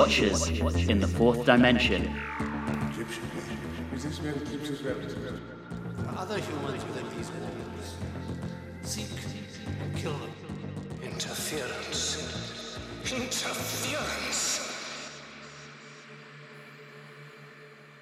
Watchers in the Fourth Dimension. Other humans within these walls seek and kill them. Interference. Interference.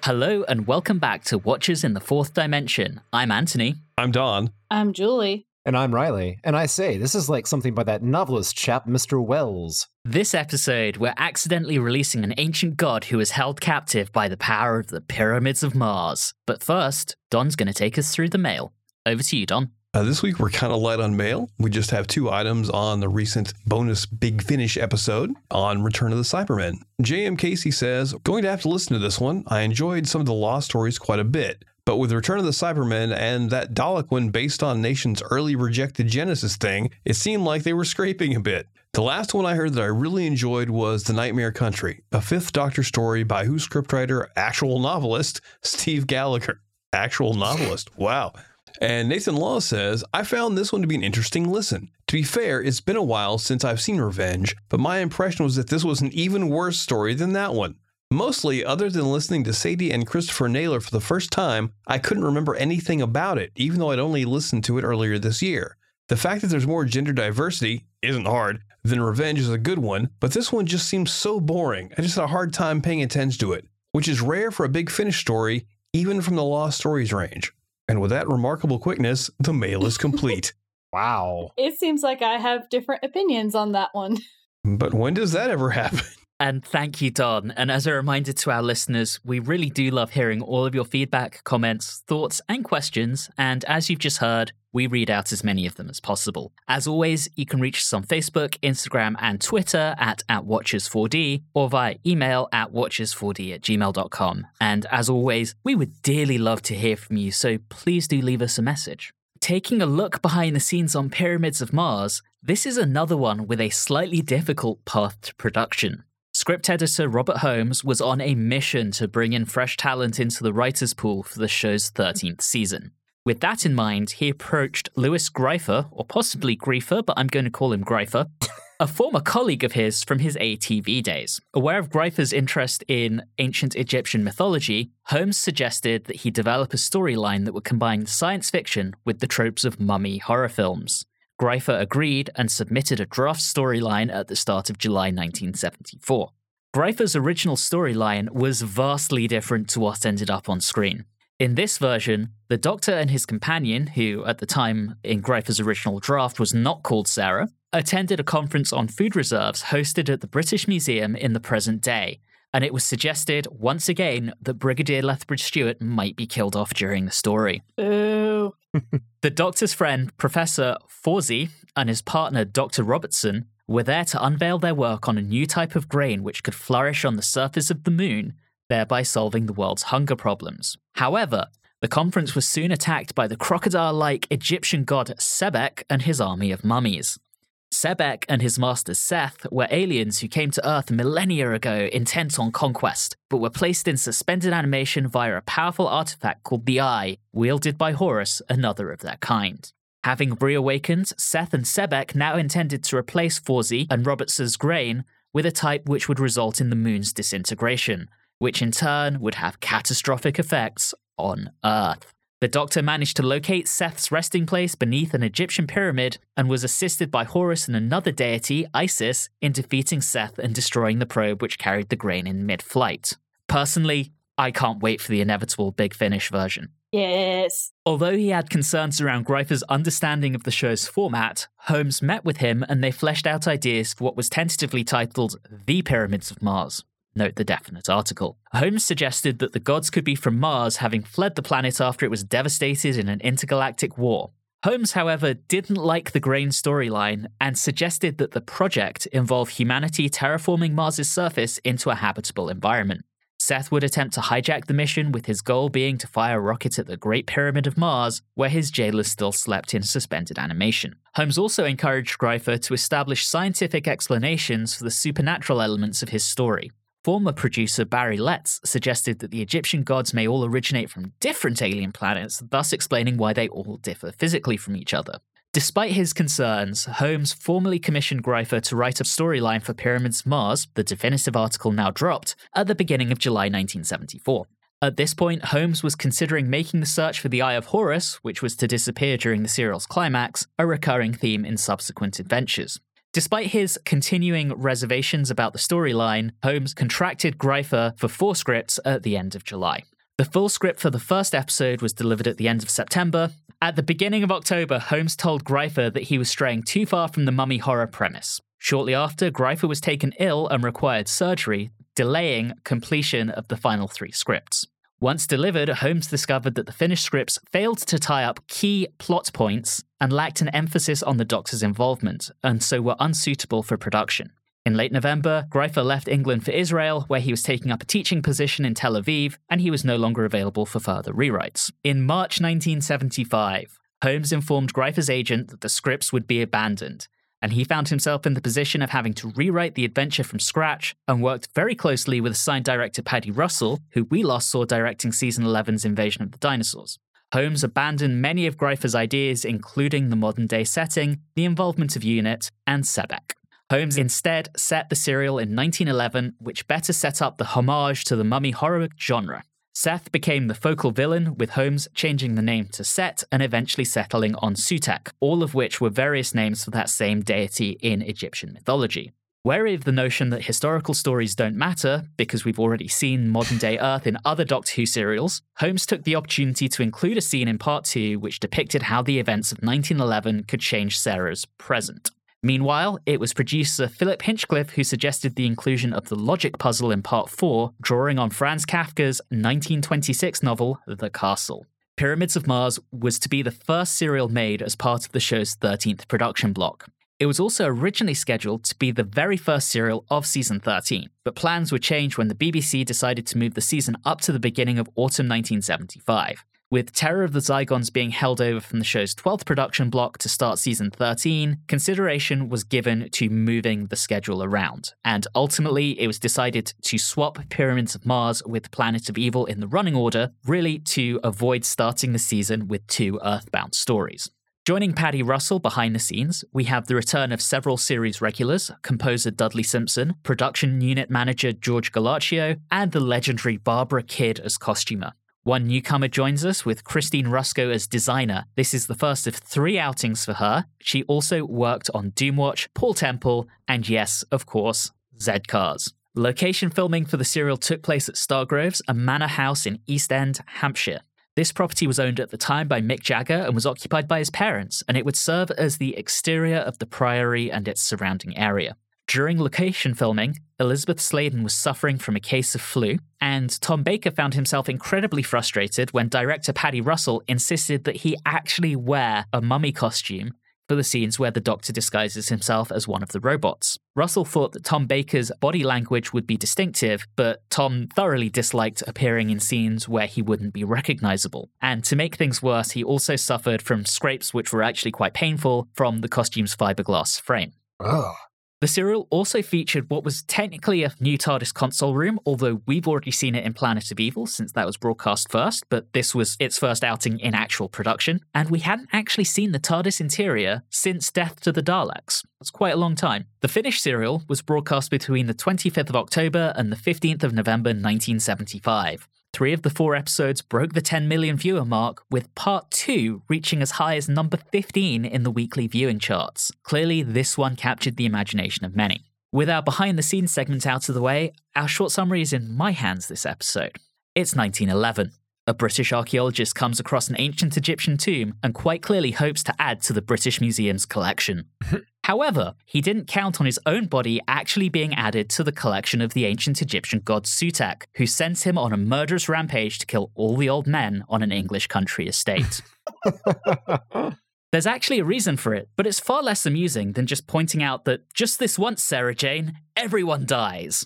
Hello and welcome back to Watchers in the Fourth Dimension. I'm Anthony. I'm Don. I'm Julie. And I'm Riley. And I say, this is like something by that novelist chap, Mr. Wells. This episode, we're accidentally releasing an ancient god who is held captive by the power of the pyramids of Mars. But first, Don's going to take us through the mail. Over to you, Don. Uh, this week we're kind of light on mail. We just have two items on the recent bonus Big Finish episode on Return of the Cybermen. J.M. Casey says, Going to have to listen to this one. I enjoyed some of the lost stories quite a bit. But with Return of the Cybermen and that Dalek one based on Nation's early rejected Genesis thing, it seemed like they were scraping a bit. The last one I heard that I really enjoyed was The Nightmare Country, a fifth Doctor story by who scriptwriter, actual novelist, Steve Gallagher. Actual novelist. Wow. And Nathan Law says, I found this one to be an interesting listen. To be fair, it's been a while since I've seen Revenge, but my impression was that this was an even worse story than that one. Mostly, other than listening to Sadie and Christopher Naylor for the first time, I couldn't remember anything about it, even though I'd only listened to it earlier this year. The fact that there's more gender diversity isn't hard, then Revenge is a good one, but this one just seems so boring. I just had a hard time paying attention to it, which is rare for a big finish story, even from the Lost Stories range. And with that remarkable quickness, the mail is complete. Wow. It seems like I have different opinions on that one. but when does that ever happen? And thank you, Don. And as a reminder to our listeners, we really do love hearing all of your feedback, comments, thoughts, and questions. And as you've just heard, we read out as many of them as possible. As always, you can reach us on Facebook, Instagram, and Twitter at, at Watchers4D or via email at watchers4d at gmail.com. And as always, we would dearly love to hear from you, so please do leave us a message. Taking a look behind the scenes on Pyramids of Mars, this is another one with a slightly difficult path to production. Script editor Robert Holmes was on a mission to bring in fresh talent into the writers' pool for the show's 13th season. With that in mind, he approached Lewis Greifer, or possibly Griefer, but I'm going to call him Greifer, a former colleague of his from his ATV days. Aware of Greifer's interest in ancient Egyptian mythology, Holmes suggested that he develop a storyline that would combine science fiction with the tropes of mummy horror films. Greifer agreed and submitted a draft storyline at the start of July 1974. Greifer's original storyline was vastly different to what ended up on screen. In this version, the Doctor and his companion, who at the time in Greifer's original draft was not called Sarah, attended a conference on food reserves hosted at the British Museum in the present day, and it was suggested once again that Brigadier Lethbridge Stewart might be killed off during the story. Ooh. the Doctor's friend, Professor Fawsey, and his partner, Dr. Robertson, were there to unveil their work on a new type of grain which could flourish on the surface of the moon, thereby solving the world's hunger problems. However, the conference was soon attacked by the crocodile like Egyptian god Sebek and his army of mummies. Sebek and his master Seth were aliens who came to Earth millennia ago intent on conquest, but were placed in suspended animation via a powerful artifact called the Eye, wielded by Horus, another of their kind. Having reawakened, Seth and Sebek now intended to replace Fawsey and Robertson's grain with a type which would result in the moon's disintegration, which in turn would have catastrophic effects on Earth. The doctor managed to locate Seth's resting place beneath an Egyptian pyramid and was assisted by Horus and another deity, Isis, in defeating Seth and destroying the probe which carried the grain in mid flight. Personally, I can't wait for the inevitable Big Finish version. Yes. Although he had concerns around Greifer's understanding of the show's format, Holmes met with him and they fleshed out ideas for what was tentatively titled The Pyramids of Mars. Note the definite article. Holmes suggested that the gods could be from Mars, having fled the planet after it was devastated in an intergalactic war. Holmes, however, didn't like the grain storyline and suggested that the project involve humanity terraforming Mars's surface into a habitable environment. Seth would attempt to hijack the mission, with his goal being to fire a rocket at the Great Pyramid of Mars, where his jailers still slept in suspended animation. Holmes also encouraged Greifer to establish scientific explanations for the supernatural elements of his story. Former producer Barry Letts suggested that the Egyptian gods may all originate from different alien planets, thus explaining why they all differ physically from each other. Despite his concerns, Holmes formally commissioned Greifer to write a storyline for Pyramids Mars, the definitive article now dropped, at the beginning of July 1974. At this point, Holmes was considering making the search for the Eye of Horus, which was to disappear during the serial's climax, a recurring theme in subsequent adventures. Despite his continuing reservations about the storyline, Holmes contracted Greifer for four scripts at the end of July. The full script for the first episode was delivered at the end of September. At the beginning of October, Holmes told Greifer that he was straying too far from the mummy horror premise. Shortly after, Greifer was taken ill and required surgery, delaying completion of the final three scripts. Once delivered, Holmes discovered that the finished scripts failed to tie up key plot points and lacked an emphasis on the Doctor's involvement, and so were unsuitable for production. In late November, Greifer left England for Israel, where he was taking up a teaching position in Tel Aviv, and he was no longer available for further rewrites. In March 1975, Holmes informed Greifer's agent that the scripts would be abandoned, and he found himself in the position of having to rewrite the adventure from scratch and worked very closely with assigned director Paddy Russell, who we last saw directing season 11's Invasion of the Dinosaurs. Holmes abandoned many of Greifer's ideas, including the modern day setting, the involvement of UNIT, and Sebek. Holmes instead set the serial in 1911, which better set up the homage to the mummy horror genre. Seth became the focal villain, with Holmes changing the name to Set and eventually settling on Sutek, all of which were various names for that same deity in Egyptian mythology. Wary of the notion that historical stories don't matter, because we've already seen modern day Earth in other Doctor Who serials, Holmes took the opportunity to include a scene in Part 2 which depicted how the events of 1911 could change Sarah's present. Meanwhile, it was producer Philip Hinchcliffe who suggested the inclusion of the logic puzzle in Part 4, drawing on Franz Kafka's 1926 novel, The Castle. Pyramids of Mars was to be the first serial made as part of the show's 13th production block. It was also originally scheduled to be the very first serial of season 13, but plans were changed when the BBC decided to move the season up to the beginning of autumn 1975. With Terror of the Zygons being held over from the show's 12th production block to start season 13, consideration was given to moving the schedule around, and ultimately it was decided to swap Pyramids of Mars with Planet of Evil in the running order, really to avoid starting the season with two Earthbound stories. Joining Paddy Russell behind the scenes, we have the return of several series regulars, composer Dudley Simpson, production unit manager George Gallaccio, and the legendary Barbara Kidd as costumer. One newcomer joins us with Christine Ruscoe as designer. This is the first of three outings for her. She also worked on Doomwatch, Paul Temple, and yes, of course, Z Cars. Location filming for the serial took place at Stargroves, a manor house in East End, Hampshire. This property was owned at the time by Mick Jagger and was occupied by his parents, and it would serve as the exterior of the priory and its surrounding area. During location filming, Elizabeth Sladen was suffering from a case of flu, and Tom Baker found himself incredibly frustrated when director Paddy Russell insisted that he actually wear a mummy costume for the scenes where the Doctor disguises himself as one of the robots. Russell thought that Tom Baker's body language would be distinctive, but Tom thoroughly disliked appearing in scenes where he wouldn't be recognizable. And to make things worse, he also suffered from scrapes which were actually quite painful from the costume's fiberglass frame. Oh. The serial also featured what was technically a new TARDIS console room, although we've already seen it in Planet of Evil since that was broadcast first, but this was its first outing in actual production, and we hadn't actually seen the TARDIS interior since Death to the Daleks. That's quite a long time. The finished serial was broadcast between the 25th of October and the 15th of November 1975. Three of the four episodes broke the 10 million viewer mark, with part two reaching as high as number 15 in the weekly viewing charts. Clearly, this one captured the imagination of many. With our behind the scenes segment out of the way, our short summary is in my hands this episode. It's 1911. A British archaeologist comes across an ancient Egyptian tomb and quite clearly hopes to add to the British Museum's collection. However, he didn't count on his own body actually being added to the collection of the ancient Egyptian god Sutek, who sends him on a murderous rampage to kill all the old men on an English country estate. There's actually a reason for it, but it's far less amusing than just pointing out that just this once, Sarah Jane, everyone dies.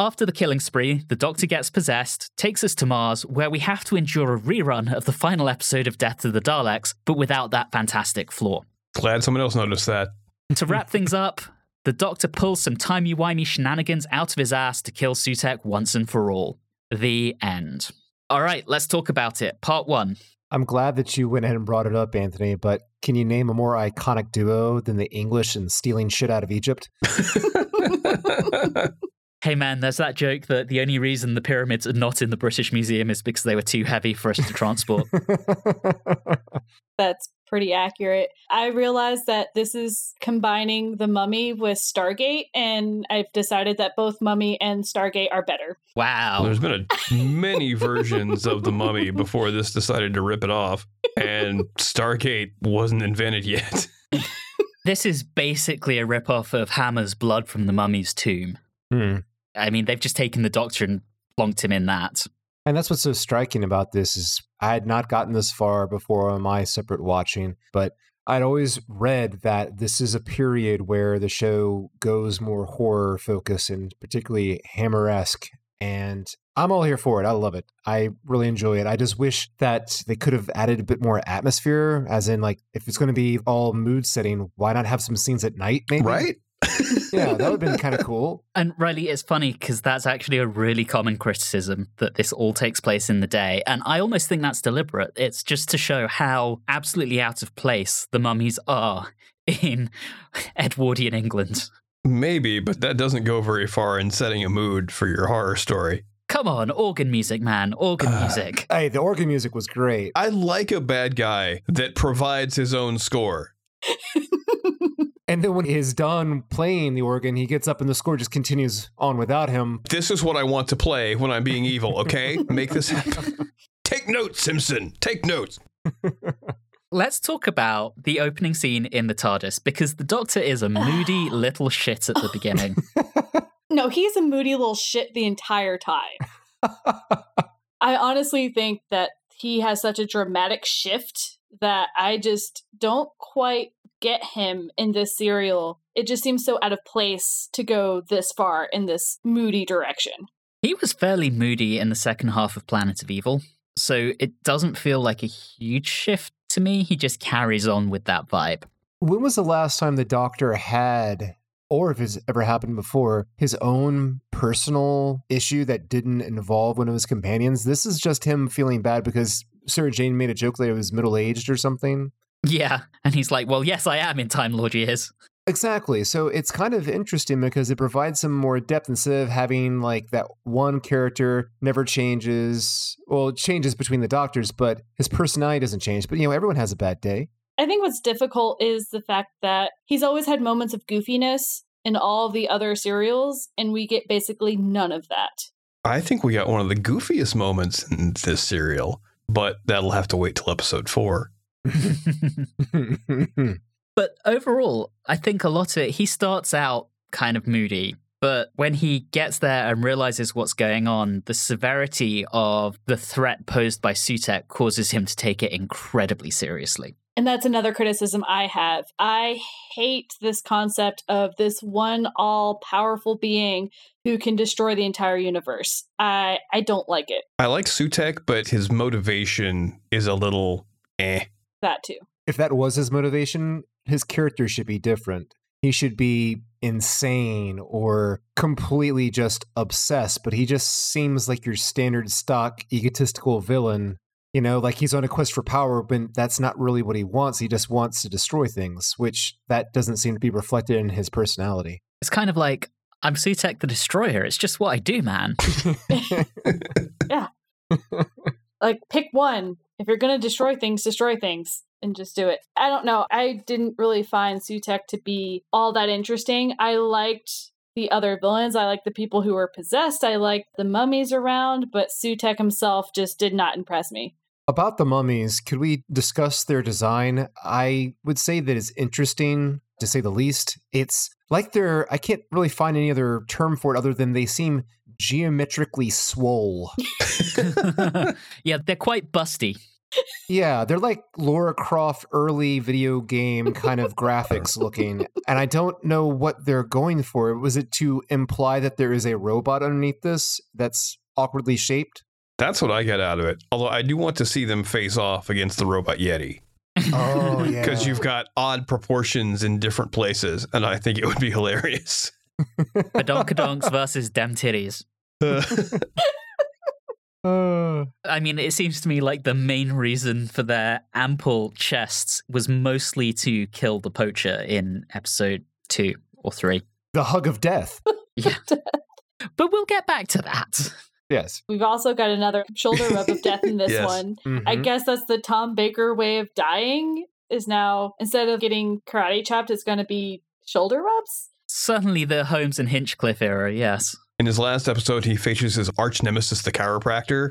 After the killing spree, the Doctor gets possessed, takes us to Mars, where we have to endure a rerun of the final episode of Death to the Daleks, but without that fantastic flaw. Glad someone else noticed that. And To wrap things up, the Doctor pulls some timey-wimey shenanigans out of his ass to kill Sutek once and for all. The end. All right, let's talk about it. Part one. I'm glad that you went ahead and brought it up, Anthony, but can you name a more iconic duo than the English and stealing shit out of Egypt? Hey man, there's that joke that the only reason the pyramids are not in the British Museum is because they were too heavy for us to transport. That's pretty accurate. I realized that this is combining the mummy with Stargate, and I've decided that both mummy and Stargate are better. Wow. There's been a, many versions of the mummy before this decided to rip it off, and Stargate wasn't invented yet. This is basically a ripoff of Hammer's Blood from the Mummy's Tomb. Hmm. I mean, they've just taken the Doctor and plonked him in that. And that's what's so striking about this is I had not gotten this far before on my separate watching, but I'd always read that this is a period where the show goes more horror focused and particularly hammer-esque. And I'm all here for it. I love it. I really enjoy it. I just wish that they could have added a bit more atmosphere, as in, like, if it's going to be all mood setting, why not have some scenes at night, maybe? right? Yeah, that would have been kind of cool. And Riley, it's funny because that's actually a really common criticism that this all takes place in the day. And I almost think that's deliberate. It's just to show how absolutely out of place the mummies are in Edwardian England. Maybe, but that doesn't go very far in setting a mood for your horror story. Come on, organ music, man, organ Uh, music. Hey, the organ music was great. I like a bad guy that provides his own score. And then when he's done playing the organ, he gets up and the score just continues on without him. This is what I want to play when I'm being evil, okay? Make this happen. Take notes, Simpson. Take notes. Let's talk about the opening scene in the TARDIS because the Doctor is a moody little shit at the beginning. No, he's a moody little shit the entire time. I honestly think that he has such a dramatic shift that I just don't quite get him in this serial. It just seems so out of place to go this far in this moody direction. He was fairly moody in the second half of Planet of Evil, so it doesn't feel like a huge shift to me. He just carries on with that vibe. When was the last time the doctor had, or if it's ever happened before, his own personal issue that didn't involve one of his companions? This is just him feeling bad because Sarah Jane made a joke that he was middle aged or something. Yeah, and he's like, "Well, yes, I am in Time Lord years." Exactly. So it's kind of interesting because it provides some more depth instead of having like that one character never changes. Well, it changes between the doctors, but his personality doesn't change. But you know, everyone has a bad day. I think what's difficult is the fact that he's always had moments of goofiness in all the other serials, and we get basically none of that. I think we got one of the goofiest moments in this serial, but that'll have to wait till episode four. But overall, I think a lot of it, he starts out kind of moody, but when he gets there and realizes what's going on, the severity of the threat posed by Sutek causes him to take it incredibly seriously. And that's another criticism I have. I hate this concept of this one all powerful being who can destroy the entire universe. I I don't like it. I like Sutek, but his motivation is a little eh. That too. if that was his motivation, his character should be different. He should be insane or completely just obsessed, but he just seems like your standard stock egotistical villain. You know, like he's on a quest for power, but that's not really what he wants. He just wants to destroy things, which that doesn't seem to be reflected in his personality. It's kind of like, I'm Sutek the Destroyer. It's just what I do, man. Yeah. like pick one. If you're going to destroy things, destroy things and just do it. I don't know. I didn't really find Sutek to be all that interesting. I liked the other villains. I liked the people who were possessed. I liked the mummies around, but Sutek himself just did not impress me. About the mummies, could we discuss their design? I would say that it's interesting to say the least. It's like they're, I can't really find any other term for it other than they seem geometrically swole. yeah, they're quite busty. Yeah, they're like Laura Croft early video game kind of graphics looking. And I don't know what they're going for. Was it to imply that there is a robot underneath this that's awkwardly shaped? That's what I get out of it. Although I do want to see them face off against the robot Yeti Oh, yeah. because you've got odd proportions in different places, and I think it would be hilarious. Badonkadonks versus Dem Titties. Uh, I mean, it seems to me like the main reason for their ample chests was mostly to kill the poacher in episode two or three. the hug of death. Yeah. But we'll get back to that. Yes. We've also got another shoulder rub of death in this Yes. one. I Mhm. guess that's the Tom Baker way of dying. Is now instead of getting karate chopped, it's going to be shoulder rubs. Certainly the Holmes and Hinchcliffe era, yes. In his last episode, he faces his arch nemesis, the chiropractor,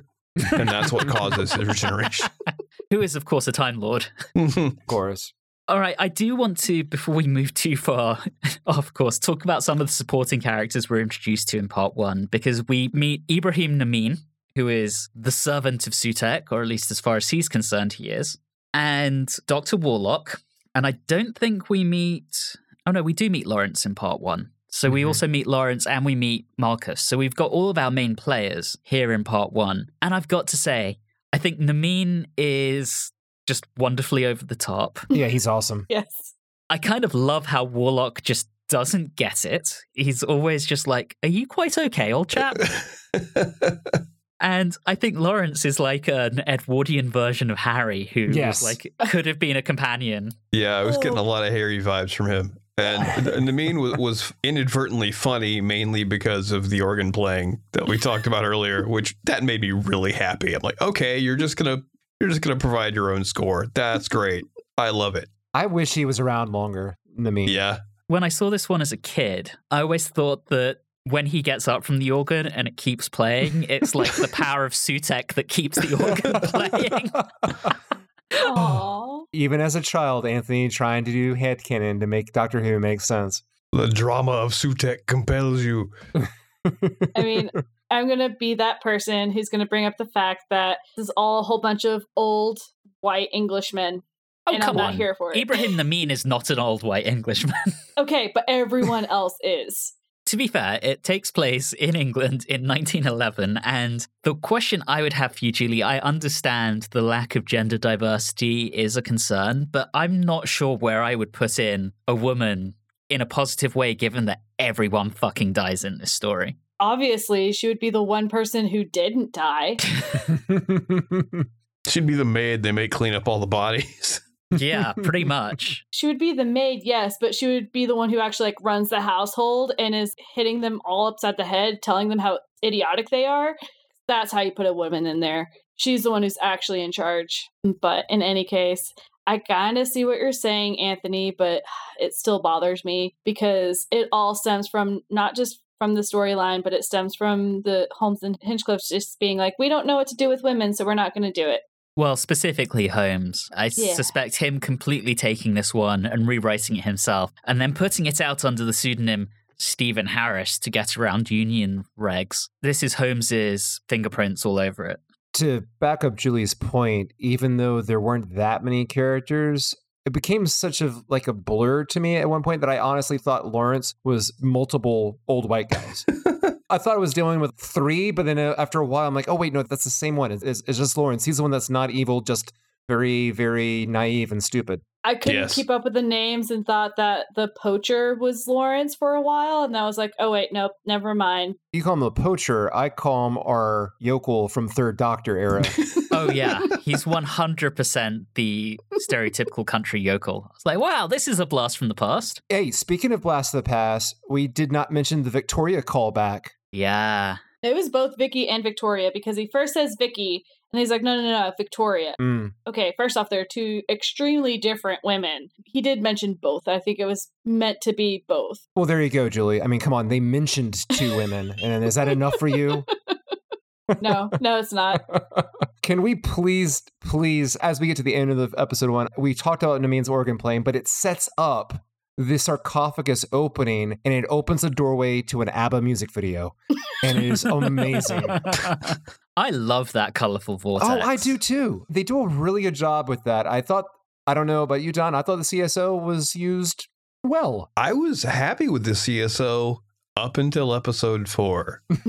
and that's what causes his regeneration. Who is, of course, a Time Lord. Mm-hmm. of course. All right, I do want to, before we move too far, of course, talk about some of the supporting characters we're introduced to in part one, because we meet Ibrahim Namin, who is the servant of Sutek, or at least as far as he's concerned, he is, and Dr. Warlock. And I don't think we meet, oh no, we do meet Lawrence in part one. So we Mhm. also meet Lawrence and we meet Marcus. So we've got all of our main players here in part one. And I've got to say, I think Namin is just wonderfully over the top. Yeah, he's awesome. Yes. I kind of love how Warlock just doesn't get it. He's always just like, Are you quite okay, old chap? and I think Lawrence is like an Edwardian version of Harry who Yes. like could have been a companion. yeah, I was getting a Oh. lot of Harry vibes from him. And the Namin was, was inadvertently funny, mainly because of the organ playing that we talked about earlier, which that made me really happy. I'm like, okay, you're just gonna you're just gonna provide your own score. That's great. I love it. I wish he was around longer. Namin. Yeah. When I saw this one as a kid, I always thought that when he gets up from the organ and it keeps playing, it's like the power of Sutek that keeps the organ playing. Aww. Even as a child, Anthony trying to do headcanon to make Doctor Who make sense. The drama of Sutek compels you. I mean, I'm going to be that person who's going to bring up the fact that this is all a whole bunch of old white Englishmen. Oh, and come I'm not on. here for it. Ibrahim Namin is not an old white Englishman. Okay, but everyone else is. To be fair, it takes place in England in 1911. And the question I would have for you, Julie, I understand the lack of gender diversity is a concern, but I'm not sure where I would put in a woman in a positive way, given that everyone fucking dies in this story. Obviously, she would be the one person who didn't die. She'd be the maid they make clean up all the bodies. Yeah, pretty much. She would be the maid, yes, but she would be the one who actually like runs the household and is hitting them all upside the head, telling them how idiotic they are. That's how you put a woman in there. She's the one who's actually in charge. But in any case, I kind of see what you're saying, Anthony, but it still bothers me because it all stems from not just from the storyline, but it stems from the Holmes and Hinchcliffe just being like, we don't know what to do with women, so we're not going to do it. Well, specifically Holmes. I Yeah. suspect him completely taking this one and rewriting it himself and then putting it out under the pseudonym Stephen Harris to get around union regs. This is Holmes's fingerprints all over it. to back up Julie's point, even though there weren't that many characters, it became such a like a blur to me at one point that I honestly thought Lawrence was multiple old white guys. I thought I was dealing with three, but then uh, after a while, I'm like, oh wait, no, that's the same one. It's, it's, it's just Lawrence. He's the one that's not evil, just very, very naive and stupid. I couldn't Yes. keep up with the names and thought that the poacher was Lawrence for a while, and I was like, oh wait, nope, never mind. You call him a poacher. I call him our yokel from Third Doctor era. Oh, yeah. He's 100% the stereotypical country yokel. I was like, wow, this is a blast from the past. hey, speaking of Blast of the Past, we did not mention the Victoria callback. Yeah. It was both Vicky and Victoria because he first says Vicky, and he's like, no, no, no, no Victoria. Mm. Okay, first off, they're two extremely different women. He did mention both. I think it was meant to be both. Well, there you go, Julie. I mean, come on. They mentioned two women. And is that enough for you? No, no, it's not. Can we please, please, as we get to the end of the episode one, we talked about Namin's organ playing, but it sets up the sarcophagus opening and it opens a doorway to an ABBA music video. And it is amazing. I love that colorful vortex. oh, I do too. They do a really good job with that. I thought, I don't know about you, Don, I thought the CSO was used well. I was happy with the CSO up until episode four.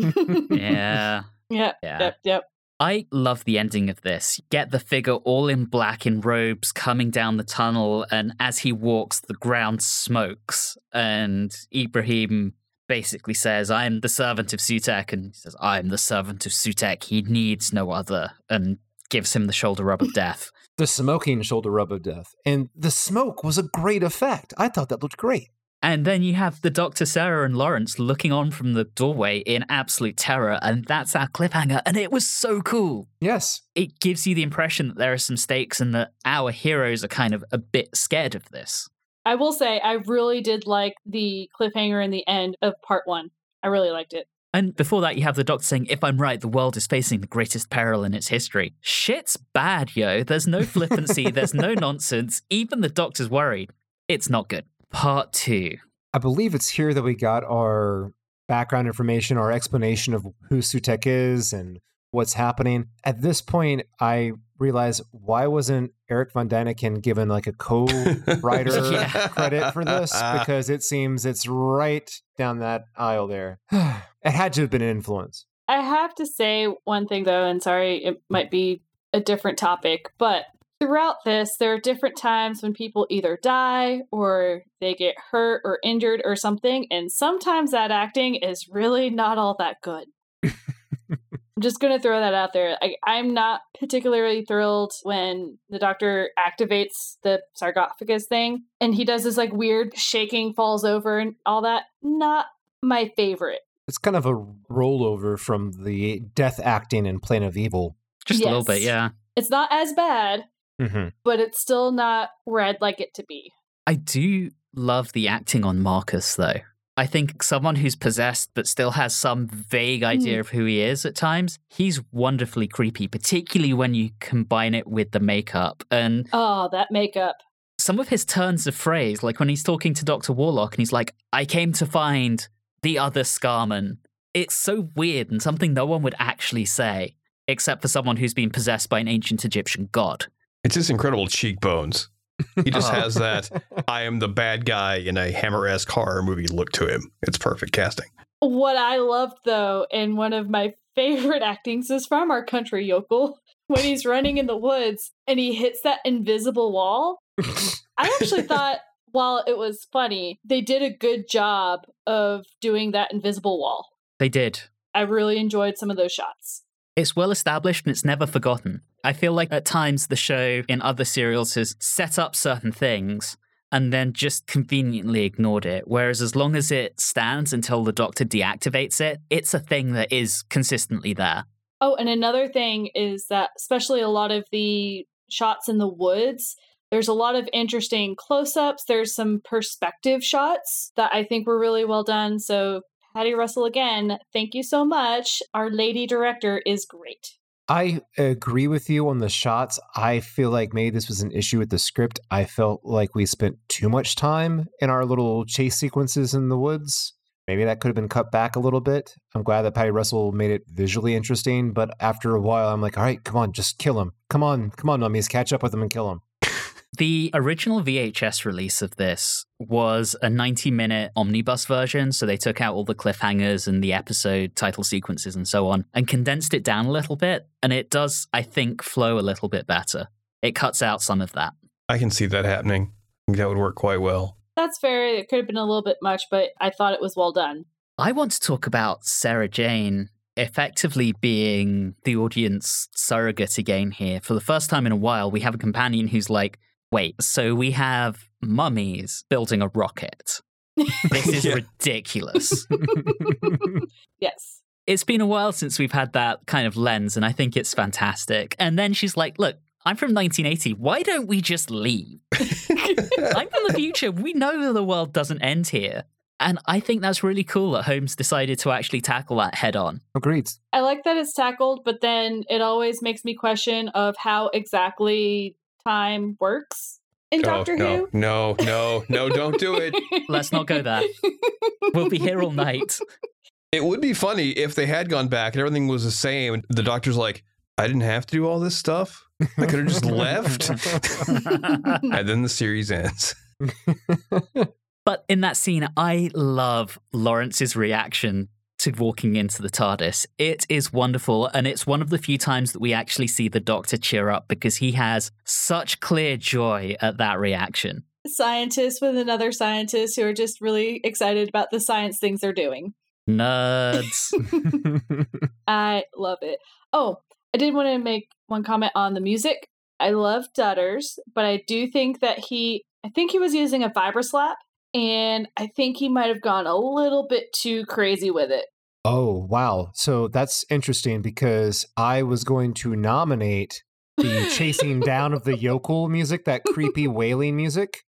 Yeah. Yep, Yeah. yep, yep. I love the ending of this. Get the figure all in black in robes coming down the tunnel, and as he walks, the ground smokes, and Ibrahim basically says, I am the servant of Sutek, and he says, I am the servant of Sutek. He needs no other, and gives him the shoulder rub of death. the smoking shoulder rub of death. And the smoke was a great effect. I thought that looked great. And then you have the Dr. Sarah and Lawrence looking on from the doorway in absolute terror, and that's our cliffhanger. And it was so cool. Yes. It gives you the impression that there are some stakes and that our heroes are kind of a bit scared of this. I will say, I really did like the cliffhanger in the end of part one. I really liked it. And before that, you have the doctor saying, If I'm right, the world is facing the greatest peril in its history. Shit's bad, yo. There's no flippancy, there's no nonsense. Even the doctor's worried. It's not good. Part two. I believe it's here that we got our background information, our explanation of who Sutek is and what's happening. At this point, I realize why wasn't Eric Von Daniken given like a co-writer Yeah. credit for this? Because it seems it's right down that aisle there. it had to have been an influence. I have to say one thing though, and sorry, it might be a different topic, but throughout this, there are different times when people either die or they get hurt or injured or something, and sometimes that acting is really not all that good. I'm just gonna throw that out there. I, I'm not particularly thrilled when the doctor activates the sarcophagus thing and he does this like weird shaking, falls over, and all that. Not my favorite. It's kind of a rollover from the death acting in Planet of Evil. Just a little bit, yeah. It's not as bad, Mm-hmm. but it's still not where I'd like it to be. I do love the acting on Marcus, though. I think someone who's possessed but still has some vague idea of who he is at times, he's wonderfully creepy, particularly when you combine it with the makeup. And Oh, that makeup. some of his turns of phrase, like when he's talking to Dr. Warlock and he's like, I came to find the other Scarman. It's so weird and something no one would actually say, except for someone who's been possessed by an ancient Egyptian god. It's his incredible cheekbones. He just Oh. has that I am the bad guy in a Hammer esque horror movie look to him. It's perfect casting. What I loved though, and one of my favorite actings is from our country yokel when he's running in the woods and he hits that invisible wall. I actually thought while it was funny, they did a good job of doing that invisible wall. They did. I really enjoyed some of those shots. It's well established and it's never forgotten. I feel like at times the show in other serials has set up certain things and then just conveniently ignored it. Whereas as long as it stands until the doctor deactivates it, it's a thing that is consistently there. Oh, and another thing is that, especially a lot of the shots in the woods, there's a lot of interesting close ups. There's some perspective shots that I think were really well done. So, Paddy Russell, again, thank you so much. Our lady director is great. I agree with you on the shots. I feel like maybe this was an issue with the script. I felt like we spent too much time in our little chase sequences in the woods. Maybe that could have been cut back a little bit. I'm glad that Paddy Russell made it visually interesting, but after a while, I'm like, all right, come on, just kill him. Come on, come on, mummies, catch up with him and kill him. The original VHS release of this was a 90 minute omnibus version. So they took out all the cliffhangers and the episode title sequences and so on and condensed it down a little bit. And it does, I think, flow a little bit better. It cuts out some of that. I can see that happening. I think that would work quite well. That's fair. It could have been a little bit much, but I thought it was well done. I want to talk about Sarah Jane effectively being the audience surrogate again here. For the first time in a while, we have a companion who's like, wait, so we have mummies building a rocket. This is Yeah. ridiculous. Yes. it's been a while since we've had that kind of lens, and I think it's fantastic. And then she's like, look, I'm from 1980. Why don't we just leave? I'm from the future. We know the world doesn't end here. And I think that's really cool that Holmes decided to actually tackle that head on. Agreed. I like that it's tackled, but then it always makes me question of how exactly time works in oh, Doctor oh, no, Who. no, no, no, don't do it. Let's not go there. We'll be here all night. It would be funny if they had gone back and everything was the same. And the doctor's like, I didn't have to do all this stuff. I could have just left. and then the series ends. But in that scene, I love Lawrence's reaction to walking into the TARDIS. It is wonderful, and it's one of the few times that we actually see the Doctor cheer up because he has such clear joy at that reaction. scientists with another scientist who are just really excited about the science things they're doing. Nerds. I love it. Oh, I did want to make one comment on the music. I love Dutters, but I do think that he, I think he was using a vibra slap, and I think he might have gone a little bit too crazy with it. oh, wow. So that's interesting because I was going to nominate the chasing down of the yokel music, that creepy wailing music.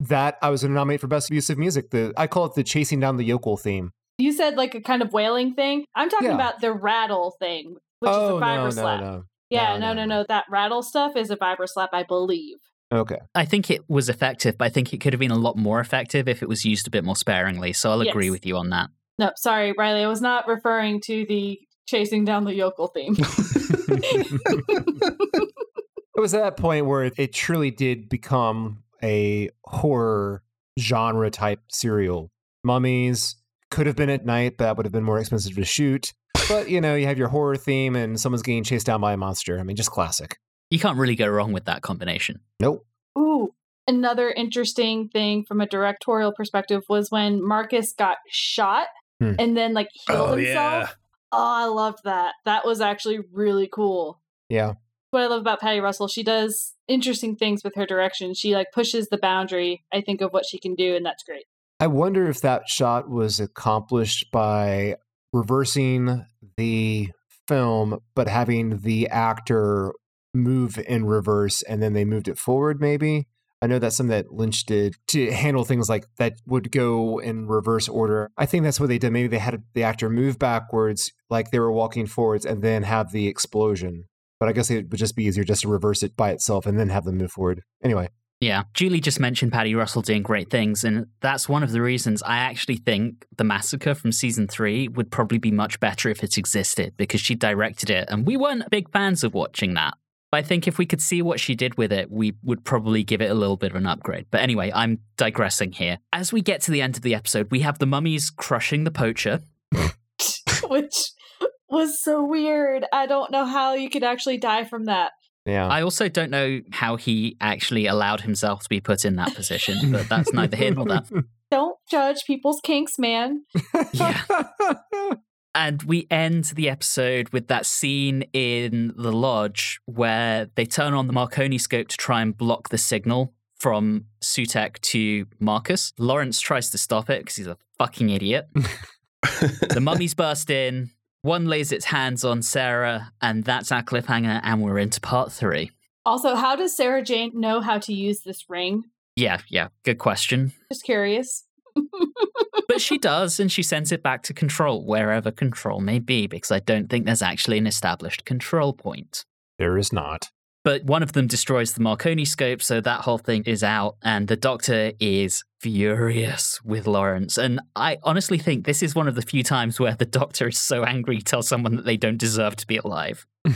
That I was going to nominate for best use of music. The I call it the chasing down the yokel theme. You said like a kind of wailing thing. I'm talking Yeah. about the rattle thing, which oh is a oh, vibra no, slap. no, no. Yeah, No, no, no, no, no. That rattle stuff is a vibra slap, I believe. Okay. I think it was effective, but I think it could have been a lot more effective if it was used a bit more sparingly. So I'll agree with you on that. No, sorry, Riley. I was not referring to the chasing down the yokel theme. It was at that point where it, it truly did become a horror genre type serial. Mummies could have been at night, but that would have been more expensive to shoot. But you know, you have your horror theme and someone's getting chased down by a monster. I mean, just classic. You can't really go wrong with that combination. Nope. Ooh, another interesting thing from a directorial perspective was when Marcus got shot Hmm. and then like healed Oh, himself. Oh, I loved that. That was actually really cool. Yeah. What I love about Paddy Russell, she does interesting things with her direction. She like pushes the boundary, I think, of what she can do, and that's great. I wonder if that shot was accomplished by reversing the film, but having the actor move in reverse and then they moved it forward, maybe. I know that's something that Lynch did to handle things like that would go in reverse order. I think that's what they did. Maybe they had the actor move backwards like they were walking forwards and then have the explosion. But I guess it would just be easier just to reverse it by itself and then have them move forward. Anyway, Yeah, Julie just mentioned Paddy Russell doing great things, and that's one of the reasons I actually think The Massacre from season three would probably be much better if it existed because she directed it, and we weren't big fans of watching that. But I think if we could see what she did with it, we would probably give it a little bit of an upgrade. But anyway, I'm digressing here. As we get to the end of the episode, we have the mummies crushing the poacher. Which was so weird. I don't know how you could actually die from that. yeah. I also don't know how he actually allowed himself to be put in that position, but that's neither here nor there. Don't judge people's kinks, man. Yeah. And we end the episode with that scene in the lodge where they turn on the Marconi scope to try and block the signal from Sutek to Marcus. Lawrence tries to stop it because he's a fucking idiot. the mummies burst in. One lays its hands on Sarah, and that's our cliffhanger, and we're into part three. Also, how does Sarah Jane know how to use this ring? Yeah, yeah, good question. Just curious. But she does, and she sends it back to control, wherever control may be, because I don't think there's actually an established control point. there is not. But one of them destroys the Marconi scope, so that whole thing is out, and the doctor is furious with Lawrence. And I honestly think this is one of the few times where the doctor is so angry he tells someone that they don't deserve to be alive.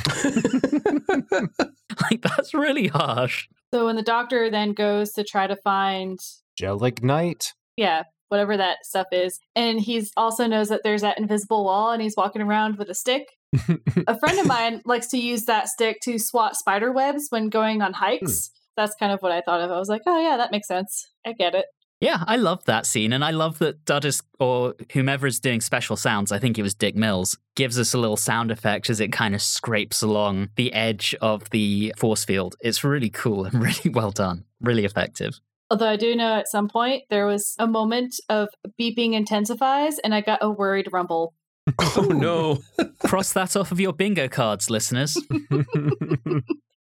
like, that's really harsh. So when the doctor then goes to try to find, Gelignite. Yeah, whatever that stuff is, and he's also knows that there's that invisible wall and he's walking around with a stick. a friend of mine likes to use that stick to swat spider webs when going on hmm. hikes. That's kind of what I thought of. I was like, oh yeah, that makes sense. I get it. Yeah, I love that scene, and I love that Duddus or whomever is doing special sounds, I think it was Dick Mills, gives us a little sound effect as it kind of scrapes along the edge of the force field. It's really cool and really well done, really effective. Although I do know at some point there was a moment of beeping intensifies and I got a worried rumble. oh no. Cross that off of your bingo cards, listeners.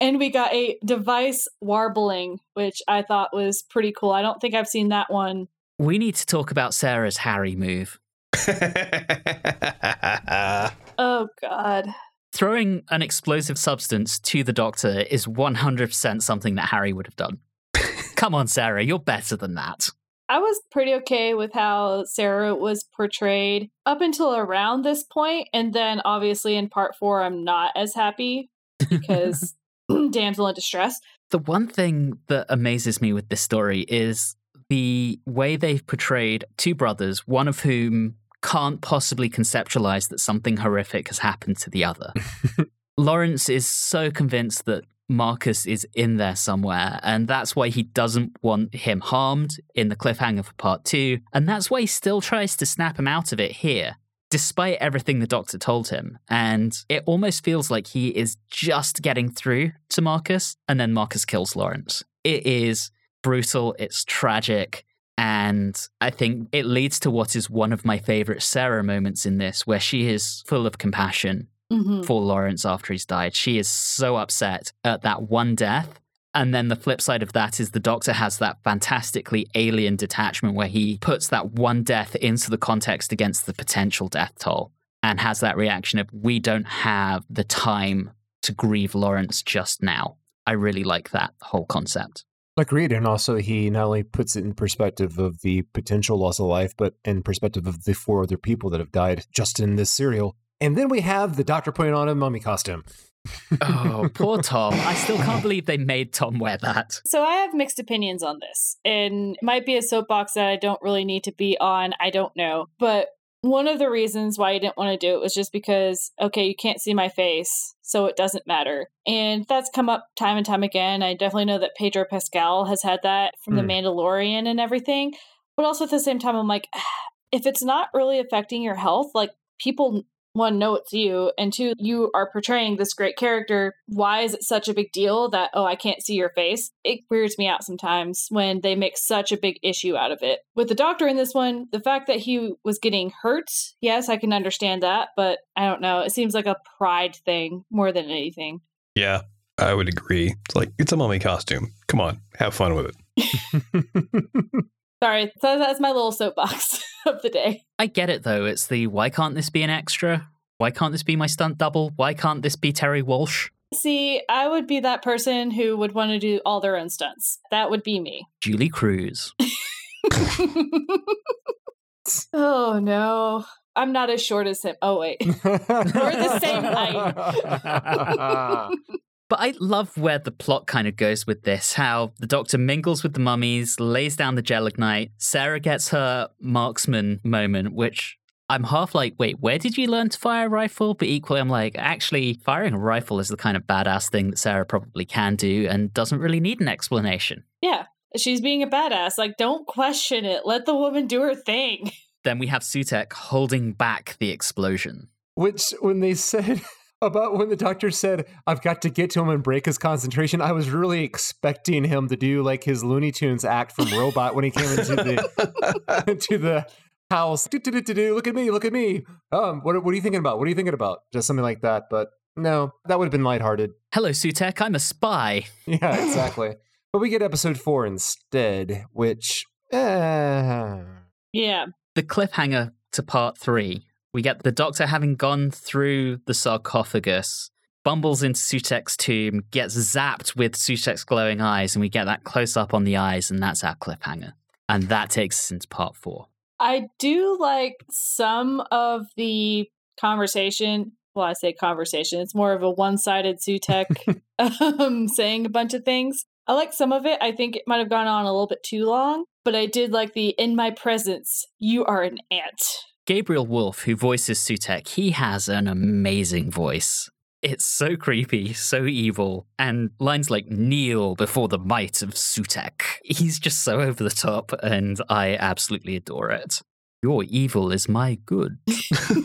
And we got a device warbling, which I thought was pretty cool. I don't think I've seen that one. We need to talk about Sarah's Harry move. Oh, God. Throwing an explosive substance to the doctor is 100% something that Harry would have done. Come on, Sarah, you're better than that. I was pretty okay with how Sarah was portrayed up until around this point, And then obviously in part four, I'm not as happy because damsel in distress. The one thing that amazes me with this story is the way they've portrayed two brothers, one of whom can't possibly conceptualize that something horrific has happened to the other. Lawrence is so convinced that Marcus is in there somewhere, and that's why he doesn't want him harmed in the cliffhanger for part two, and that's why he still tries to snap him out of it here, despite everything the doctor told him. And it almost feels like he is just getting through to Marcus, and then Marcus kills Lawrence. It is brutal, it's tragic. And I think it leads to what is one of my favorite Sarah moments in this, where she is full of compassion Mhm. for Lawrence after he's died. She is so upset at that one death. And then the flip side of that is the doctor has that fantastically alien detachment where he puts that one death into the context against the potential death toll and has that reaction of, we don't have the time to grieve Lawrence just now. I really like that whole concept. Agreed. And also, he not only puts it in perspective of the potential loss of life, but in perspective of the four other people that have died just in this serial. And then we have the doctor putting on a mummy costume. Oh, poor Tom. I still can't believe they made Tom wear that. So I have mixed opinions on this, and it might be a soapbox that I don't really need to be on. I don't know, but one of the reasons why I didn't want to do it was just because okay, you can't see my face, so it doesn't matter, and that's come up time and time again. I definitely know that Pedro Pascal has had that from The Hmm. Mandalorian and everything, but also at the same time, I'm like, if it's not really affecting your health, like people one know it's you and two you are portraying this great character why is it such a big deal that oh i can't see your face it weirds me out sometimes when they make such a big issue out of it with the doctor in this one the fact that he was getting hurt yes i can understand that but i don't know it seems like a pride thing more than anything Yeah, I would agree. It's like, it's a mummy costume. Come on, have fun with it. sorry so that's my little soapbox of the day I get it though. It's the why can't this be an extra? Why can't this be my stunt double? Why can't this be Terry Walsh? see i would be that person who would want to do all their own stunts that would be me Julie Cruz. oh no i'm not as short as him oh wait We're the same height. But I love where the plot kind of goes with this how the doctor mingles with the mummies, lays down the gelignite. Sarah gets her marksman moment, which I'm half like, wait, where did you learn to fire a rifle? But equally, I'm like, actually, firing a rifle is the kind of badass thing that Sarah probably can do and doesn't really need an explanation. Yeah, she's being a badass. Like, don't question it. Let the woman do her thing. Then we have Sutekh holding back the explosion. Which, when they said about when the doctor said, I've got to get to him and break his concentration, I was really expecting him to do like his Looney Tunes act from Robot when he came into the into the house. Do, do, do, do, do, Look at me, look at me. Um, what, what are you thinking about? What are you thinking about? Just something like that. But no, that would have been lighthearted. Hello, Sutekh, I'm a spy. Yeah, exactly. but we get episode four instead, which. eh, Yeah. the cliffhanger to part three. We get the doctor having gone through the sarcophagus, bumbles into Sutekh's tomb, gets zapped with Sutekh's glowing eyes, and we get that close up on the eyes, and that's our cliffhanger. And that takes us into part four. I do like some of the conversation. Well, I say conversation. It's more of a one-sided Sutekh um, saying a bunch of things. I like some of it. I think it might have gone on a little bit too long, but I did like the "in my presence, you are an ant." Gabriel Woolf, who voices Sutekh, he has an amazing voice. It's so creepy, so evil, and lines like kneel before the might of Sutekh. He's just so over the top, and I absolutely adore it. Your evil is my good.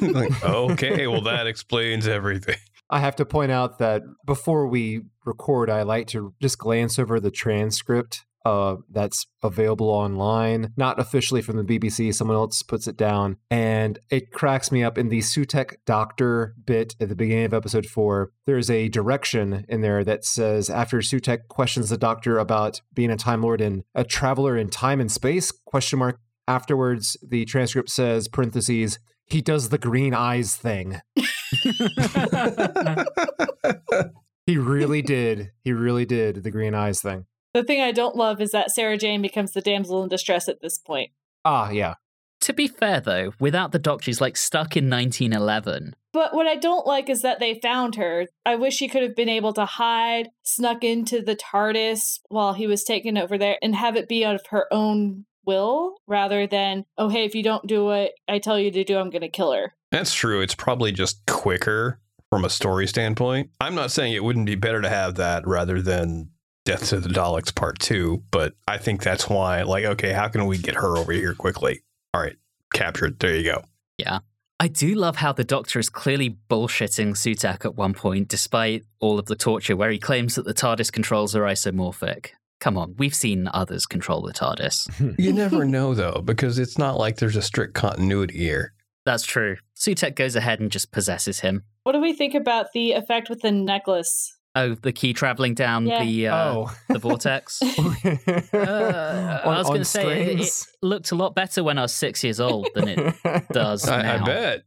like, okay, well, that explains everything. I have to point out that before we record, I like to just glance over the transcript uh, that's available online, not officially from the BBC. Someone else puts it down, and it cracks me up in the Sutekh Doctor bit at the beginning of episode four. There's a direction in there that says after Sutekh questions the Doctor about being a Time Lord and a traveler in time and space? Question mark. Afterwards, the transcript says parentheses. He does the green eyes thing. He really did. He really did the green eyes thing. The thing I don't love is that Sarah Jane becomes the damsel in distress at this point. Ah, yeah. To be fair, though, without the doctor, she's like stuck in 1911. But what I don't like is that they found her. I wish she could have been able to hide, snuck into the TARDIS while he was taken over there, and have it be of her own will rather than, oh, hey, if you don't do what I tell you to do, I'm going to kill her. That's true. It's probably just quicker from a story standpoint. I'm not saying it wouldn't be better to have that rather than Death to the Daleks Part 2, but I think that's why, like, okay, how can we get her over here quickly? All right, captured. There you go. Yeah. I do love how the Doctor is clearly bullshitting Sutekh at one point, despite all of the torture, where he claims that the TARDIS controls are isomorphic. Come on, we've seen others control the TARDIS. You never know, though, because it's not like there's a strict continuity here. That's true. Sutekh goes ahead and just possesses him. What do we think about the effect with the necklace? Oh, the key traveling down Yeah. the uh, oh. the vortex. Uh, I was going to say it, it looked a lot better when I was six years old than it does I, now. I bet.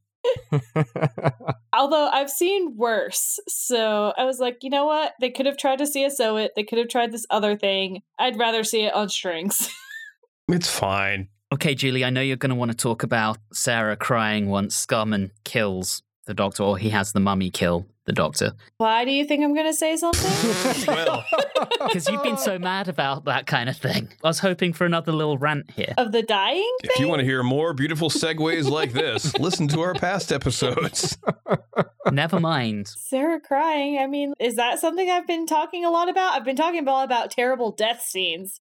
Although I've seen worse. So I was like, you know what? They could have tried to CSO it. They could have tried this other thing. I'd rather see it on strings. It's fine. Okay, Julie, I know you're going to want to talk about Sarah crying once Scarman kills the Doctor, or he has the mummy kill the Doctor, Why do you think I'm going to say something? Well, because you've been so mad about that kind of thing. I was hoping for another little rant here. of the dying if you want to hear more beautiful segues like this, listen to our past episodes. Never mind. Sarah crying. I mean, is that something I've been talking a lot about? I've been talking a lot about terrible death scenes.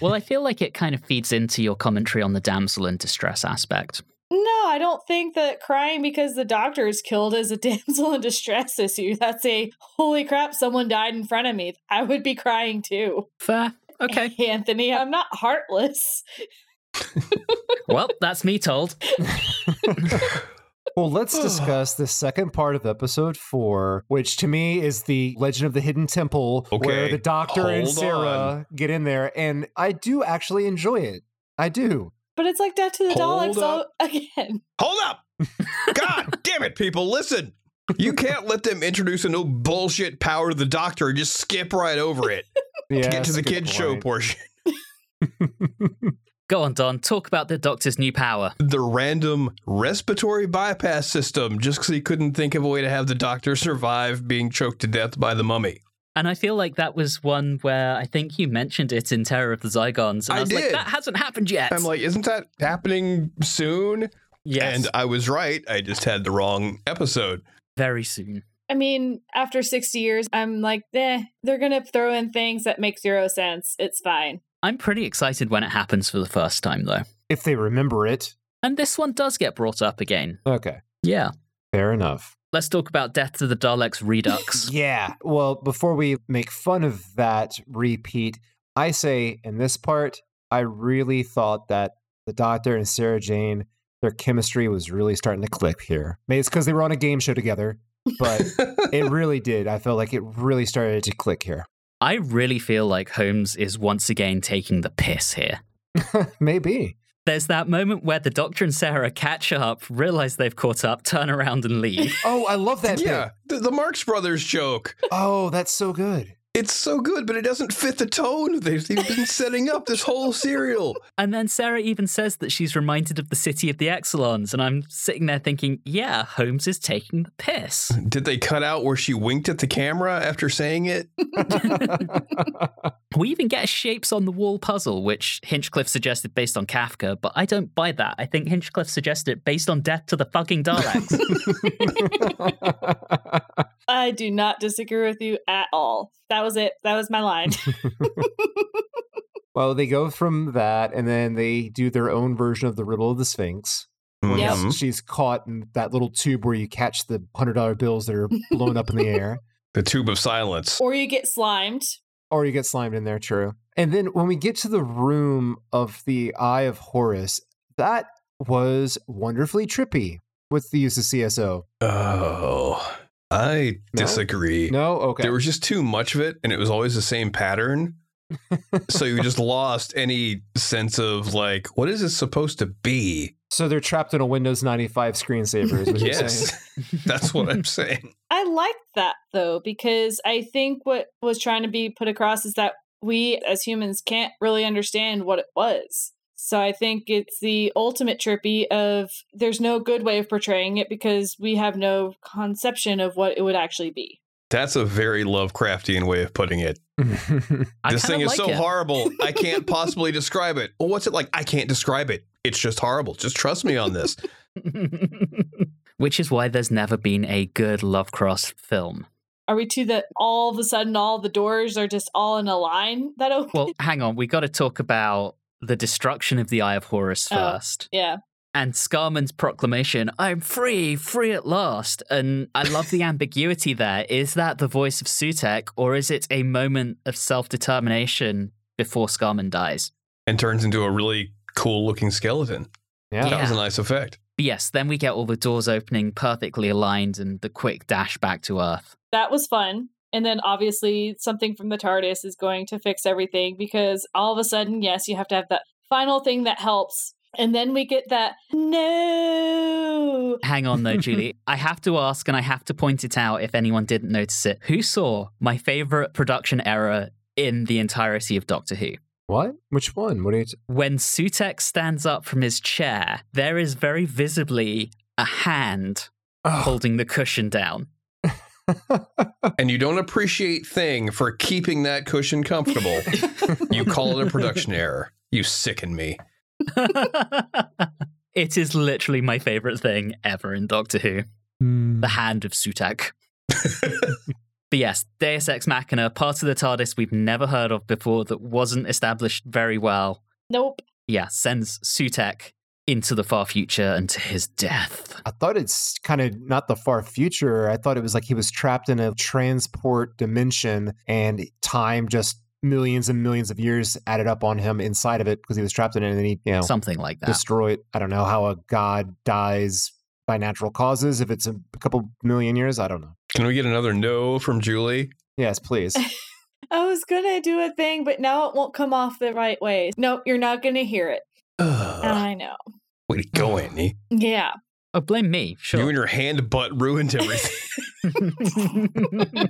Well, I feel like it kind of feeds into your commentary on the damsel in distress aspect. No, I don't think that crying because the doctor is killed is a damsel in distress issue. That's a holy crap, someone died in front of me. I would be crying too. Fair. Okay. Anthony, I'm not heartless. Well, that's me told. Well, let's discuss the second part of episode four, which to me is the Legend of the Hidden Temple, where the Doctor and Sarah on. get in there, and I do actually enjoy it. I do. But it's like Death to the Hold Daleks all again. Hold up! God damn it, people, listen! You can't let them introduce a new bullshit power to the doctor and just skip right over it Yeah, to get to the a good kids' show portion. Go on, Don. Talk about the Doctor's new power. The random respiratory bypass system, just because he couldn't think of a way to have the doctor survive being choked to death by the mummy. And I feel like that was one where I think you mentioned it in Terror of the Zygons. And I, I was like, did. that hasn't happened yet. I'm like, isn't that happening soon? yes, And I was right. I just had the wrong episode. very soon. I mean, after 60 years, I'm like, eh, they're going to throw in things that make zero sense. It's fine. I'm pretty excited when it happens for the first time, though. If they remember it. And this one does get brought up again. Okay, Yeah. fair enough. Let's talk about Death to the Daleks Redux. Yeah. Well, before we make fun of that repeat, I say in this part, I really thought that the Doctor and Sarah Jane, their chemistry was really starting to click here. Maybe it's because they were on a game show together, but it really did. I felt like it really started to click here. I really feel like Holmes is once again taking the piss here. Maybe. There's that moment where the Doctor and Sarah catch up, realize they've caught up, turn around and leave. Oh, I love that yeah, the, the Marx Brothers joke. Oh, that's so good. It's so good, but it doesn't fit the tone. They've, they've been setting up this whole serial. And then Sarah even says that she's reminded of the city of the Exxilons. And I'm sitting there thinking, yeah, Holmes is taking the piss. Did they cut out where she winked at the camera after saying it? We even get a shapes on the wall puzzle, which Hinchcliffe suggested based on Kafka, but I don't buy that. I think Hinchcliffe suggested it based on Death to the fucking Daleks. I do not disagree with you at all. That was it. That was my line. well, they go from that, and then they do their own version of the riddle of the Sphinx. where mm-hmm. Yep. She's caught in that little tube where you catch the hundred dollar bills that are blown up in the air, The tube of silence. or you get slimed. or you get slimed in there. True. And then when we get to the room of the Eye of Horus, that was wonderfully trippy with the use of CSO. Oh, I No? disagree. No, okay. There was just too much of it, and it was always the same pattern. so you just lost any sense of like, what is this supposed to be? so they're trapped in a Windows 95 screensaver. Is what you're saying. Yes, that's what I'm saying. I like that though, because I think what was trying to be put across is that we as humans can't really understand what it was. So I think it's the ultimate trippy of there's no good way of portraying it because we have no conception of what it would actually be. That's a very Lovecraftian way of putting it. This thing is like so it. horrible. I can't possibly describe it. Well, what's it like? I can't describe it. It's just horrible. Just trust me on this. which is why there's never been a good Lovecraft film. Are we to that all of a sudden all the doors are just all in a line that open? Well, hang on, we got to talk about the destruction of the Eye of Horus Oh. first. yeah. And Scarman's proclamation, I'm free, free at last. And I love the ambiguity there. Is that the voice of Sutekh, or is it a moment of self determination before Scarman dies? And turns into a really cool looking skeleton. Yeah. That was a nice effect. But yes, then we get all the doors opening perfectly aligned and the quick dash back to Earth. That was fun. And then obviously something from the TARDIS is going to fix everything because all of a sudden, yes, you have to have that final thing that helps. And then we get that no. Hang on though, Julie. I have to ask and I have to point it out if anyone didn't notice it. Who saw my favorite production error in the entirety of Doctor Who? What? Which one? What are you? T- When Sutekh stands up from his chair, there is very visibly a hand oh. holding the cushion down. And you don't appreciate Thing for keeping that cushion comfortable. you call it a production error. You sicken me. it is literally my favorite thing ever in Doctor Who. Hmm. The hand of Sutekh. But yes, Deus Ex Machina, part of the TARDIS we've never heard of before that wasn't established very well. Nope. Yeah, sends Sutekh into the far future and to his death. I thought it's kind of not the far future. I thought it was like he was trapped in a transport dimension and time just millions and millions of years added up on him inside of it because he was trapped in it and then he, you know, Something like that. destroyed. I don't know how a god dies by natural causes. If it's a couple million years, I don't know. Can we get another no from Julie? Yes, please. I was going to do a thing, but now it won't come off the right way. Nope, you're not going to hear it. Ugh. I know. Way to go, Andy. Yeah. Oh, blame me. You and your hand butt ruined everything.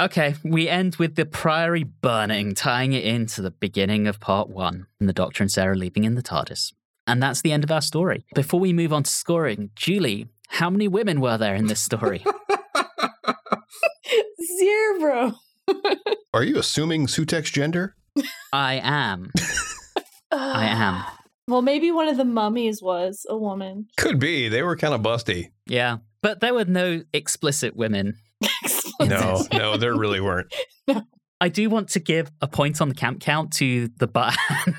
okay, we end with the Priory burning, tying it into the beginning of part one, and the Doctor and Sarah leaving in the TARDIS. And that's the end of our story. Before we move on to scoring, Julie, how many women were there in this story? Zero. Are you assuming Sutekh's gender? I am. I am. Well, maybe one of the mummies was a woman. Could be. They were kind of busty. Yeah. But there were no explicit women. No, no, there really weren't. no. I do want to give a point on the camp count to the butt hand.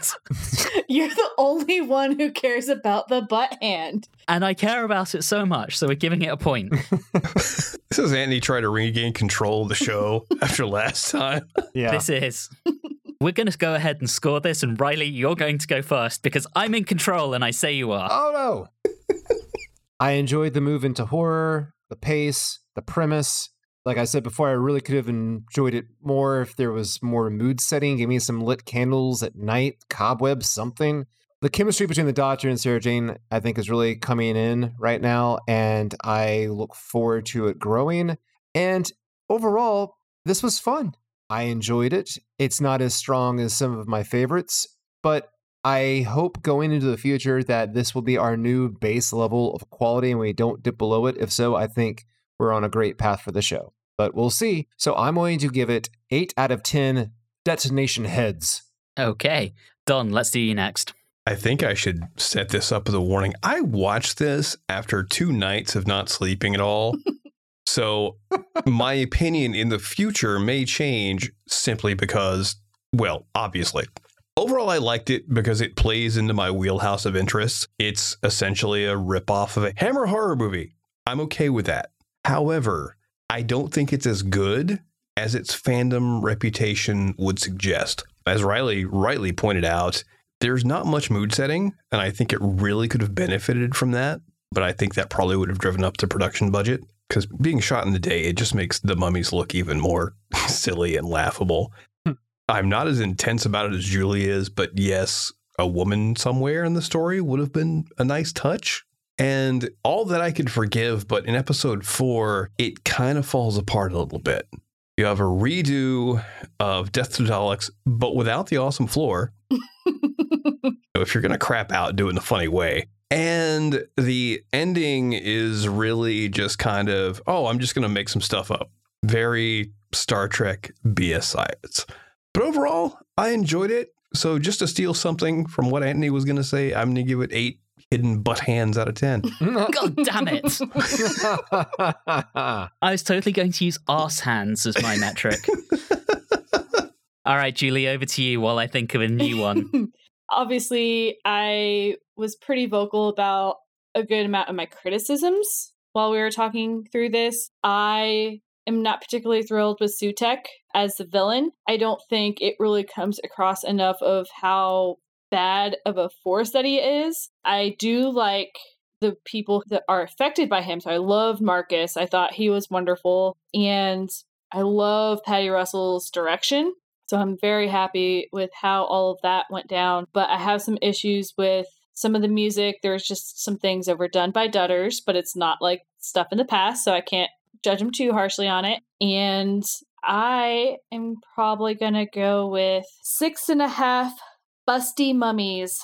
You're the only one who cares about the butt hand. and I care about it so much, so we're giving it a point. This is Andy trying to regain control of the show after last time. yeah. This is. We're going to go ahead and score this, and Riley, you're going to go first because I'm in control and I say you are. Oh no. I enjoyed the move into horror, the pace, the premise. Like I said before, I really could have enjoyed it more if there was more mood setting. Give me some lit candles at night, cobwebs, something. The chemistry between the Doctor and Sarah Jane, I think, is really coming in right now, and I look forward to it growing. And overall, this was fun. I enjoyed it. It's not as strong as some of my favorites, but I hope going into the future that this will be our new base level of quality and we don't dip below it. If so, I think we're on a great path for the show. But we'll see. So I'm going to give it 8 out of 10 detonation heads. Okay. Don, let's do you next. I think I should set this up as a warning. I watched this after two nights of not sleeping at all. so my opinion in the future may change simply because, well, obviously. Overall, I liked it because it plays into my wheelhouse of interests. It's essentially a ripoff of a Hammer horror movie. I'm okay with that. However, I don't think it's as good as its fandom reputation would suggest. As Riley rightly pointed out, there's not much mood setting, and I think it really could have benefited from that. But I think that probably would have driven up the production budget because being shot in the day, it just makes the mummies look even more silly and laughable. Hmm. I'm not as intense about it as Julie is, but yes, a woman somewhere in the story would have been a nice touch. And all that I could forgive, but in episode four, it kind of falls apart a little bit. You have a redo of Death to Daleks, but without the awesome floor. if you're going to crap out, do it in a funny way. And the ending is really just kind of, oh, I'm just going to make some stuff up. Very Star Trek BS science. But overall, I enjoyed it. So just to steal something from what Anthony was going to say, I'm going to give it eight hidden butt hands out of 10. God damn it. I was totally going to use arse hands as my metric. All right, Julie, over to you while I think of a new one. Obviously, I was pretty vocal about a good amount of my criticisms while we were talking through this. I am not particularly thrilled with Sutekh as the villain. I don't think it really comes across enough of how bad of a force that he is. I do like the people that are affected by him. So I loved Marcus. I thought he was wonderful. And I love Paddy Russell's direction. So I'm very happy with how all of that went down. But I have some issues with some of the music. There's just some things that were done by Dutters, but it's not like stuff in the past. So I can't judge them too harshly on it. And I am probably going to go with six and a half busty mummies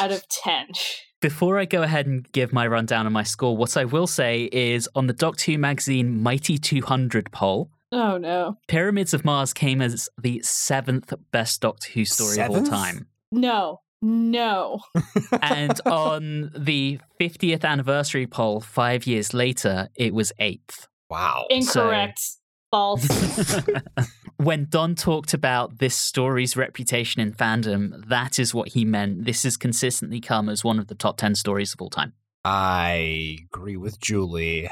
out of 10. Before I go ahead and give my rundown on my score, what I will say is on the Doctor Who magazine Mighty 200 poll, Oh no. Pyramids of Mars came as the seventh best Doctor Who story of all time. No. No. And on the 50th anniversary poll, five years later, it was eighth. wow. Incorrect. False. when Don talked about this story's reputation in fandom, that is what he meant. This has consistently come as one of the top 10 stories of all time. I agree with Julie.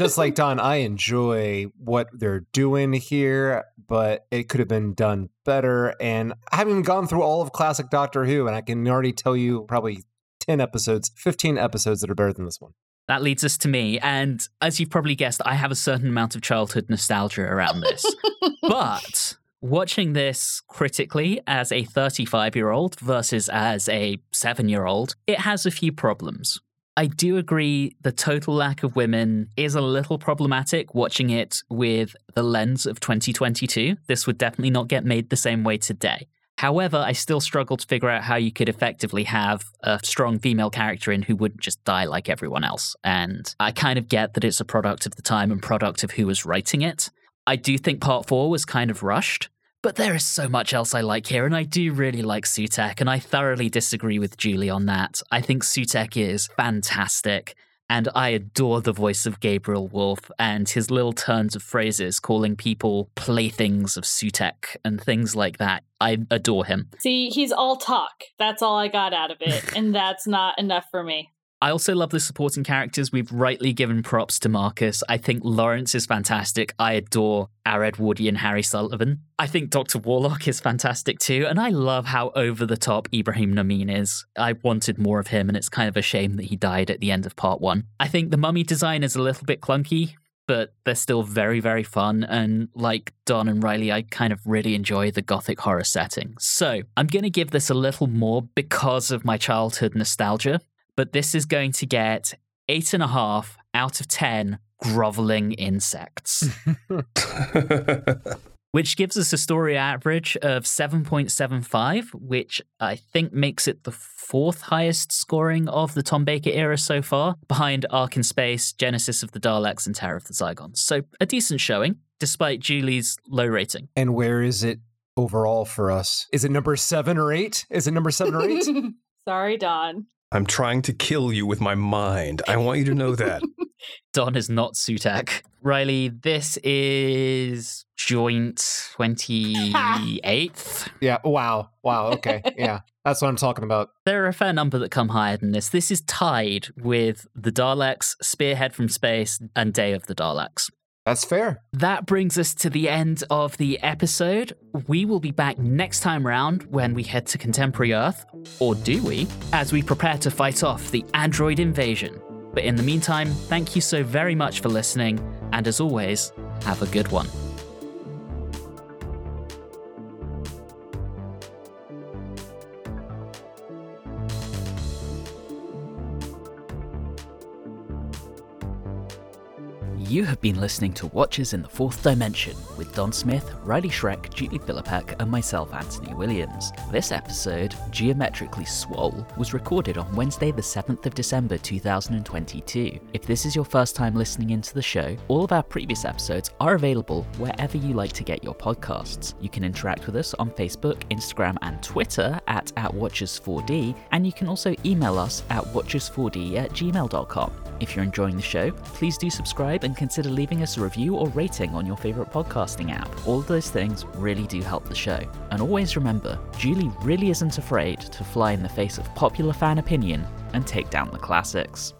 Just like Don, I enjoy what they're doing here, but it could have been done better. And I haven't gone through all of classic Doctor Who, and I can already tell you probably 10 episodes, 15 episodes that are better than this one. That leads us to me. And as you've probably guessed, I have a certain amount of childhood nostalgia around this. but watching this critically as a 35 year old versus as a seven year old, it has a few problems. I do agree the total lack of women is a little problematic watching it with the lens of 2022. This would definitely not get made the same way today. However, I still struggle to figure out how you could effectively have a strong female character in who wouldn't just die like everyone else. And I kind of get that it's a product of the time and product of who was writing it. I do think part four was kind of rushed, but there is so much else I like here, and I do really like Sutekh, and I thoroughly disagree with Julie on that. I think Sutekh is fantastic, and I adore the voice of Gabriel Woolf and his little turns of phrases calling people playthings of Sutekh and things like that. I adore him. See, he's all talk. That's all I got out of it. And that's not enough for me. I also love the supporting characters. We've rightly given props to Marcus. I think Lawrence is fantastic. I adore Ared Woody and Harry Sullivan. I think Dr. Warlock is fantastic too. And I love how over the top Ibrahim Namin is. I wanted more of him, and it's kind of a shame that he died at the end of part one. I think the mummy design is a little bit clunky. But they're still very, very fun. And like Don and Riley, I kind of really enjoy the gothic horror setting. So I'm going to give this a little more because of my childhood nostalgia but this is going to get eight and a half out of 10 groveling insects, which gives us a story average of 7.75, which I think makes it the fourth highest scoring of the Tom Baker era so far, behind Ark in Space, Genesis of the Daleks, and Terror of the Zygons. So a decent showing, despite Julie's low rating. And where is it overall for us? Is it number seven or eight? Is it number seven or eight? Sorry, Don. I'm trying to kill you with my mind. I want you to know that. Don is not Sutekh. Riley, this is joint 28th. yeah. Wow. Wow. Okay. Yeah. That's what I'm talking about. There are a fair number that come higher than this. This is tied with the Daleks, Spearhead from Space, and Day of the Daleks. That's fair. That brings us to the end of the episode. We will be back next time round when we head to contemporary Earth, or do we, as we prepare to fight off the android invasion. But in the meantime, thank you so very much for listening, and as always, have a good one. You have been listening to Watchers in the Fourth Dimension with Don Smith, Riley Schreck, Julie Philippek, and myself, Anthony Williams. This episode, Geometrically Swole, was recorded on Wednesday, the 7th of December 2022. If this is your first time listening into the show, all of our previous episodes are available wherever you like to get your podcasts. You can interact with us on Facebook, Instagram, and Twitter at, at Watchers4D, and you can also email us at watchers4d at gmail.com. If you're enjoying the show, please do subscribe and consider leaving us a review or rating on your favourite podcasting app. All of those things really do help the show. And always remember, Julie really isn't afraid to fly in the face of popular fan opinion and take down the classics.